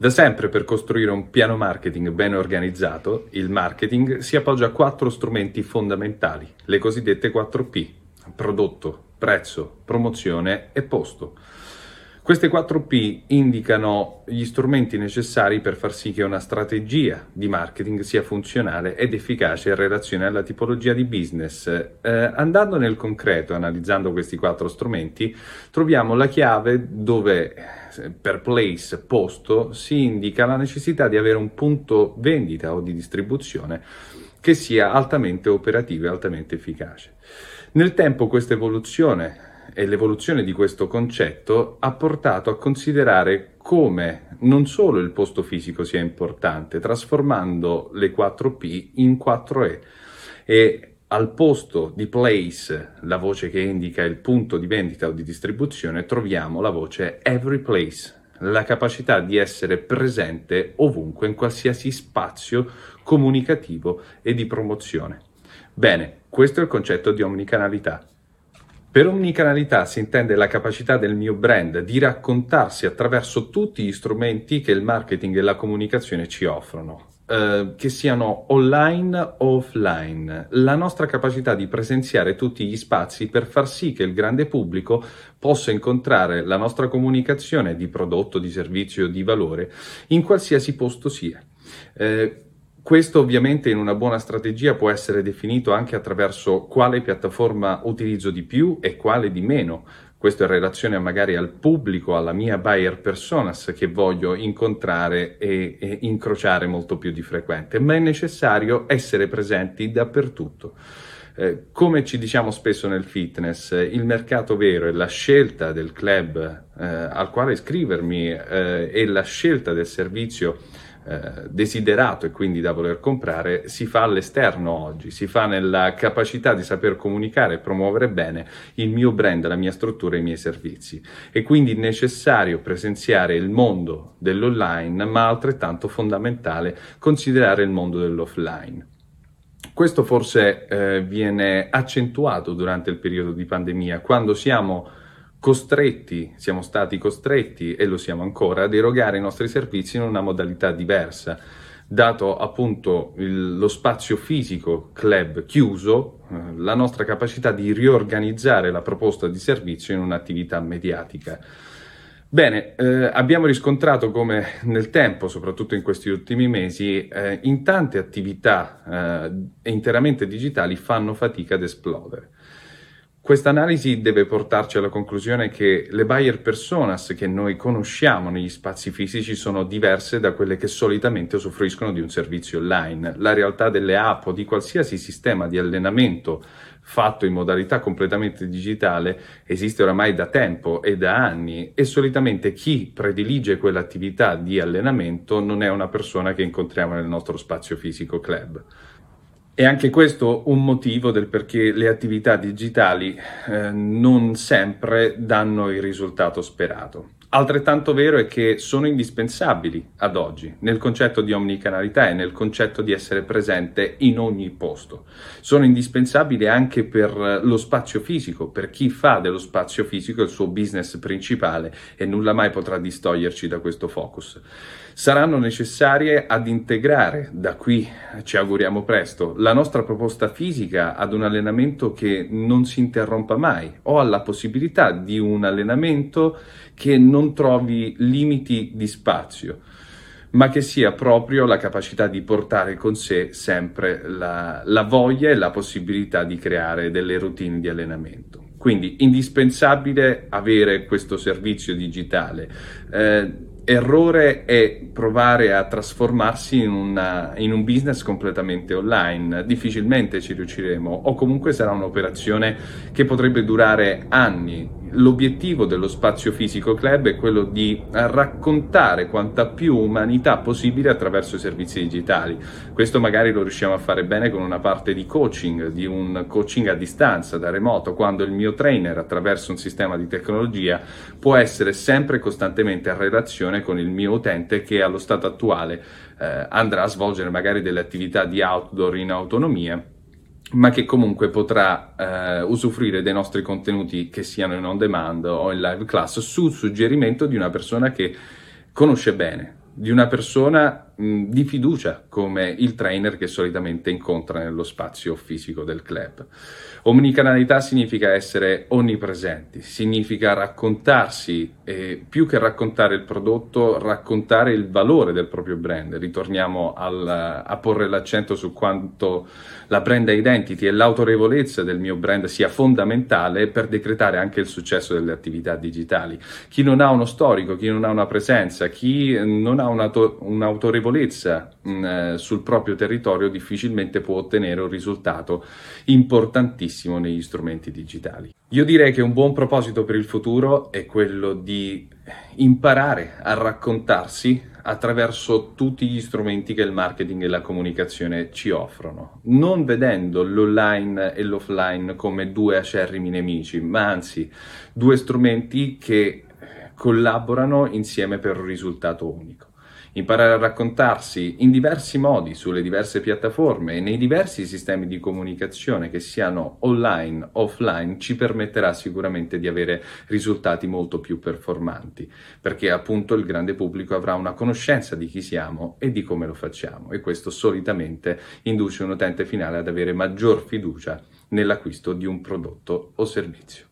Da sempre per costruire un piano marketing ben organizzato, il marketing si appoggia a quattro strumenti fondamentali, le cosiddette 4P, prodotto, prezzo, promozione e posto. Queste 4P indicano gli strumenti necessari per far sì che una strategia di marketing sia funzionale ed efficace in relazione alla tipologia di business. Eh, andando nel concreto, analizzando questi quattro strumenti, troviamo la chiave dove per place, posto, si indica la necessità di avere un punto vendita o di distribuzione che sia altamente operativo e altamente efficace. Nel tempo questa evoluzione e l'evoluzione di questo concetto ha portato a considerare come non solo il posto fisico sia importante, trasformando le 4P in 4E e al posto di place, la voce che indica il punto di vendita o di distribuzione, troviamo la voce every place, la capacità di essere presente ovunque, in qualsiasi spazio comunicativo e di promozione. Bene, questo è il concetto di omnicanalità. Per omnicanalità si intende la capacità del mio brand di raccontarsi attraverso tutti gli strumenti che il marketing e la comunicazione ci offrono, eh, che siano online o offline, la nostra capacità di presenziare tutti gli spazi per far sì che il grande pubblico possa incontrare la nostra comunicazione di prodotto, di servizio, di valore in qualsiasi posto sia. Eh, questo ovviamente in una buona strategia può essere definito anche attraverso quale piattaforma utilizzo di più e quale di meno. Questo in relazione magari al pubblico, alla mia buyer personas che voglio incontrare e, e incrociare molto più di frequente, ma è necessario essere presenti dappertutto. Eh, come ci diciamo spesso nel fitness, il mercato vero è la scelta del club eh, al quale iscrivermi eh, e la scelta del servizio eh, desiderato e quindi da voler comprare si fa all'esterno oggi, si fa nella capacità di saper comunicare e promuovere bene il mio brand, la mia struttura e i miei servizi. È quindi necessario presenziare il mondo dell'online, ma altrettanto fondamentale considerare il mondo dell'offline. Questo forse eh, viene accentuato durante il periodo di pandemia, quando siamo costretti, siamo stati costretti e lo siamo ancora, ad erogare i nostri servizi in una modalità diversa. Dato appunto il, lo spazio fisico club chiuso, eh, la nostra capacità di riorganizzare la proposta di servizio in un'attività mediatica. Bene, eh, abbiamo riscontrato come nel tempo, soprattutto in questi ultimi mesi, eh, in tante attività eh, interamente digitali fanno fatica ad esplodere. Questa analisi deve portarci alla conclusione che le buyer personas che noi conosciamo negli spazi fisici sono diverse da quelle che solitamente usufruiscono di un servizio online. La realtà delle app o di qualsiasi sistema di allenamento fatto in modalità completamente digitale esiste oramai da tempo e da anni e solitamente chi predilige quell'attività di allenamento non è una persona che incontriamo nel nostro spazio fisico club. E anche questo un motivo del perché le attività digitali eh, non sempre danno il risultato sperato. Altrettanto vero è che sono indispensabili ad oggi nel concetto di omnicanalità e nel concetto di essere presente in ogni posto. Sono indispensabili anche per lo spazio fisico, per chi fa dello spazio fisico il suo business principale e nulla mai potrà distoglierci da questo focus. Saranno necessarie ad integrare, da qui ci auguriamo presto, la nostra proposta fisica ad un allenamento che non si interrompa mai o alla possibilità di un allenamento che non trovi limiti di spazio, ma che sia proprio la capacità di portare con sé sempre la, la voglia e la possibilità di creare delle routine di allenamento. Quindi indispensabile avere questo servizio digitale. Eh, errore è provare a trasformarsi in, una, in, un business completamente online. Difficilmente ci riusciremo o comunque sarà un'operazione che potrebbe durare anni, L'obiettivo dello spazio fisico club è quello di raccontare quanta più umanità possibile attraverso i servizi digitali. Questo magari lo riusciamo a fare bene con una parte di coaching, di un coaching a distanza, da remoto, quando il mio trainer attraverso un sistema di tecnologia può essere sempre costantemente a relazione con il mio utente che allo stato attuale eh, andrà a svolgere magari delle attività di outdoor in autonomia ma che comunque potrà eh, usufruire dei nostri contenuti che siano in on demand o in live class su suggerimento di una persona che conosce bene di una persona di fiducia come il trainer che solitamente incontra nello spazio fisico del club. Omnicanalità significa essere onnipresenti, significa raccontarsi e più che raccontare il prodotto, raccontare il valore del proprio brand. Ritorniamo al, a porre l'accento su quanto la brand identity e l'autorevolezza del mio brand sia fondamentale per decretare anche il successo delle attività digitali. Chi non ha uno storico, chi non ha una presenza, chi non ha un'auto, un'autorevolezza mh, eh, sul proprio territorio difficilmente può ottenere un risultato importantissimo negli strumenti digitali. Io direi che un buon proposito per il futuro è quello di imparare a raccontarsi attraverso tutti gli strumenti che il marketing e la comunicazione ci offrono, non vedendo l'online e l'offline come due acerrimi nemici, ma anzi due strumenti che collaborano insieme per un risultato unico imparare a raccontarsi in diversi modi sulle diverse piattaforme e nei diversi sistemi di comunicazione che siano online, offline, ci permetterà sicuramente di avere risultati molto più performanti, perché appunto il grande pubblico avrà una conoscenza di chi siamo e di come lo facciamo e questo solitamente induce un utente finale ad avere maggior fiducia nell'acquisto di un prodotto o servizio.